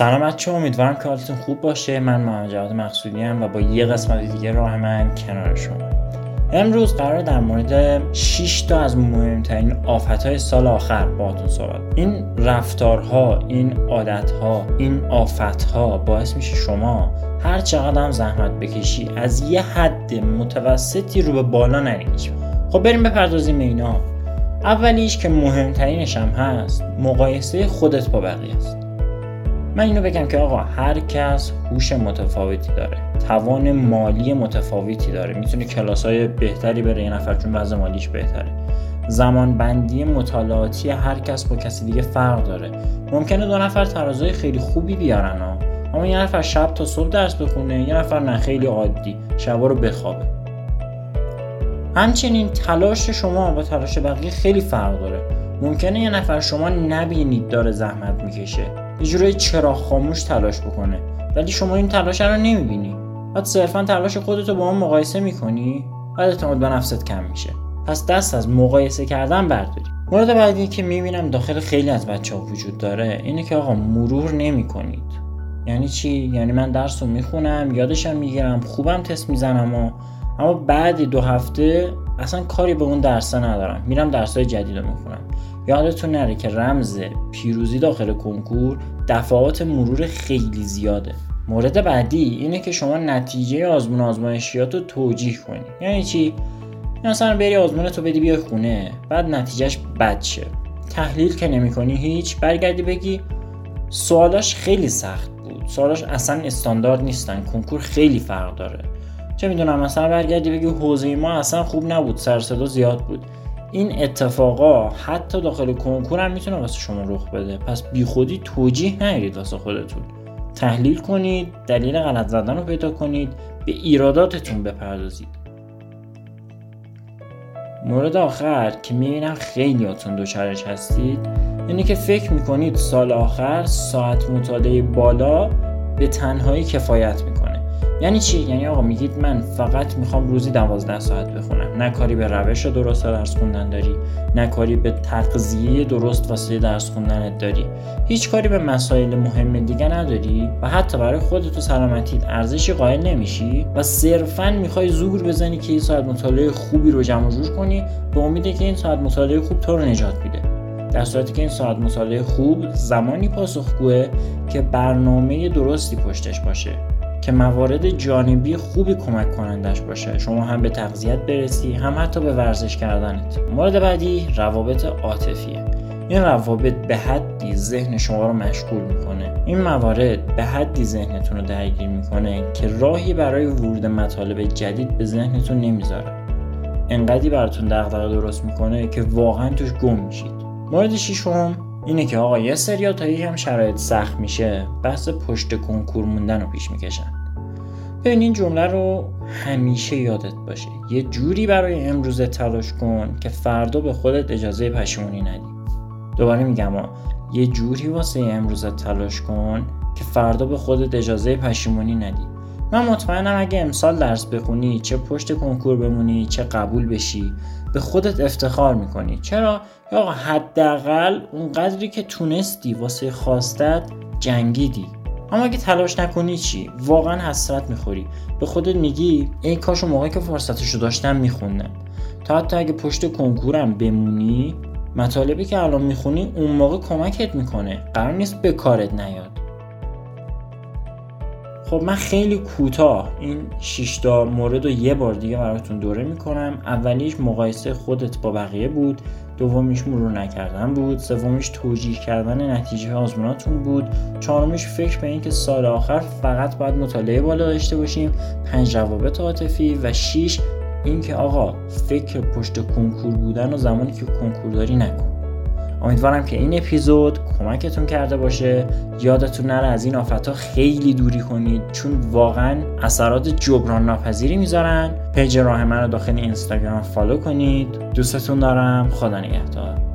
سلام بچه امیدوارم که حالتون خوب باشه. من محمد جواد مقصودی و با یه قسمت دیگه راه من کنار شما. امروز قرار در مورد 6 تا از مهمترین آفت های سال آخر باهاتون صحبت این رفتارها این عادتها این آفتها باعث میشه شما هر چقدر هم زحمت بکشی از یه حد متوسطی رو به بالا نری خب بریم بپردازیم به اینا. اولیش که مهمترینش هم هست مقایسه خودت با بقیه است. من اینو بگم که آقا هر کس هوش متفاوتی داره توان مالی متفاوتی داره. می‌تونه کلاس های بهتری بره یه نفر چون وضع مالیش بهتره. زمان بندی مطالعاتی هر کس با کسی دیگه فرق داره. ممکنه دو نفر ترازای خیلی خوبی بیارن ها اما یه نفر شب تا صبح درس بخونه یه نفر نه خیلی عادی شبا رو بخوابه. همچنین تلاش شما با تلاش بقیه خیلی فرق داره. ممکنه یه نفر شما نبینید داره زحمت می‌کشه. یه جورایی چرا خاموش تلاش بکنه. ولی شما این تلاش رو نمی‌بینی. بعد صرفا تلاش خودتو با اون مقایسه می‌کنی. بعد اعتماد به نفست کم میشه. پس دست از مقایسه کردن برداری. مورد بعدی که می‌بینم داخل خیلی از بچه ها وجود داره اینه که آقا مرور نمی‌کنید. یعنی چی؟ یعنی من درس رو می‌خونم یادشم می‌گیرم خوبم تست می‌زنم و اما بعد دو هفته اصلا کاری به اون درسه ندارم. میرم درسای جدید رو می‌خونم. یادتون نره که رمز پیروزی داخل کنکور دفعات مرور خیلی زیاده. مورد بعدی اینه که شما نتیجه آزمون آزمایشیات رو توجیه کنی. یعنی چی؟ مثلا بری آزمون تو بدی بیای خونه بعد نتیجهش بد شه. تحلیل که نمی‌کنی هیچ برگردی بگی سوالاش خیلی سخت بود. سوالاش اصلا استاندارد نیستن. کنکور خیلی فرق داره. چه می‌دونم مثلا برگردی بگی حوزه ما اصلا خوب نبود سر زیاد بود. این اتفاقا حتی داخل کنکور هم می‌تونه واسه شما رخ بده. پس بیخودی توجیه نگیرید واسه خودتون. تحلیل کنید دلیل غلط زدن رو پیدا کنید به ایراداتتون بپردازید. مورد آخر که می‌بینم خیلیاتون دوچارش هستید اینه که فکر می‌کنید سال آخر ساعت مطالعه بالا به تنهایی کفایت می‌کنه. یعنی چی؟ یعنی آقا میگید من فقط می‌خوام روزی 12 ساعت بخونم. نه کاری به روش درست درس خوندن داری نه کاری به تغذیه درست واسه درس خوندنت داری. هیچ کاری به مسائل مهم دیگه نداری و حتی برای خودت و سلامتیت ارزشی قائل نمیشی و صرفا می‌خوای زور بزنی که این ساعت مطالعه خوبی رو جمع جور کنی به امیده که این ساعت مطالعه خوب تو رو نجات میده. در صورتی که این ساعت مطالعه خوب زمانی پاسخگوه که برنامه درستی پشتش باشه. که موارد جانبی خوبی کمک کنندش باشه. شما هم به تغذیت برسی هم حتی به ورزش کردنت. مورد بعدی روابط عاطفیه. این روابط به حدی ذهن شما رو مشغول می‌کنه. این موارد به حدی ذهنتون رو درگیر می‌کنه که راهی برای ورود مطالب جدید به ذهنتون نمی‌ذاره. انقدی براتون دغدغه درست می‌کنه که واقعا توش گم میشید. مورد ششم اینه که آقا یه سریا تا هم شرایط سخت میشه بحث پشت کنکور موندن رو پیش می‌کشن. ببین این جمله رو همیشه یادت باشه. یه جوری برای امروز تلاش کن که فردا به خودت اجازه پشیمونی ندی. دوباره میگم یه جوری واسه امروز تلاش کن که فردا به خودت اجازه پشیمونی ندی. من مطمئنم اگه امسال درس بخونی چه پشت کنکور بمونی چه قبول بشی به خودت افتخار می‌کنی. چرا؟ یا حداقل اون قدری که تونستی واسه خواستت جنگیدی. اما اگه تلاش نکنی چی؟ واقعا حسرت می‌خوری. به خودت میگی ای کاش موقعی که فرصتشو داشتم میخوندم. تا حتی اگه پشت کنکورم بمونی مطالبی که الان می‌خونی اون موقع کمکت می‌کنه. قرار نیست به کارت نیاد. خب من خیلی کوتاه این 6 تا مورد رو یه بار دیگه براتون دوره می‌کنم. اولیش مقایسه خودت با بقیه بود. دومیش مرور نکردن بود. سومیش توجیه کردن نتیجه آزموناتون بود. چهارمیش فکر به اینکه سال آخر فقط باید مطالعه بالا داشته باشیم. پنج روابط عاطفی و شیش اینکه آقا فکر پشت کنکور بودن و زمانی که کنکور داری نکن. امیدوارم که این اپیزود کمکتون کرده باشه. یادتون نره از این آفت خیلی دوری کنید چون واقعا اثرات جبران ناپذیری می‌ذارن. page راه من رو داخل اینستاگرام follow کنید. دوستتون دارم. خدا نگهدار.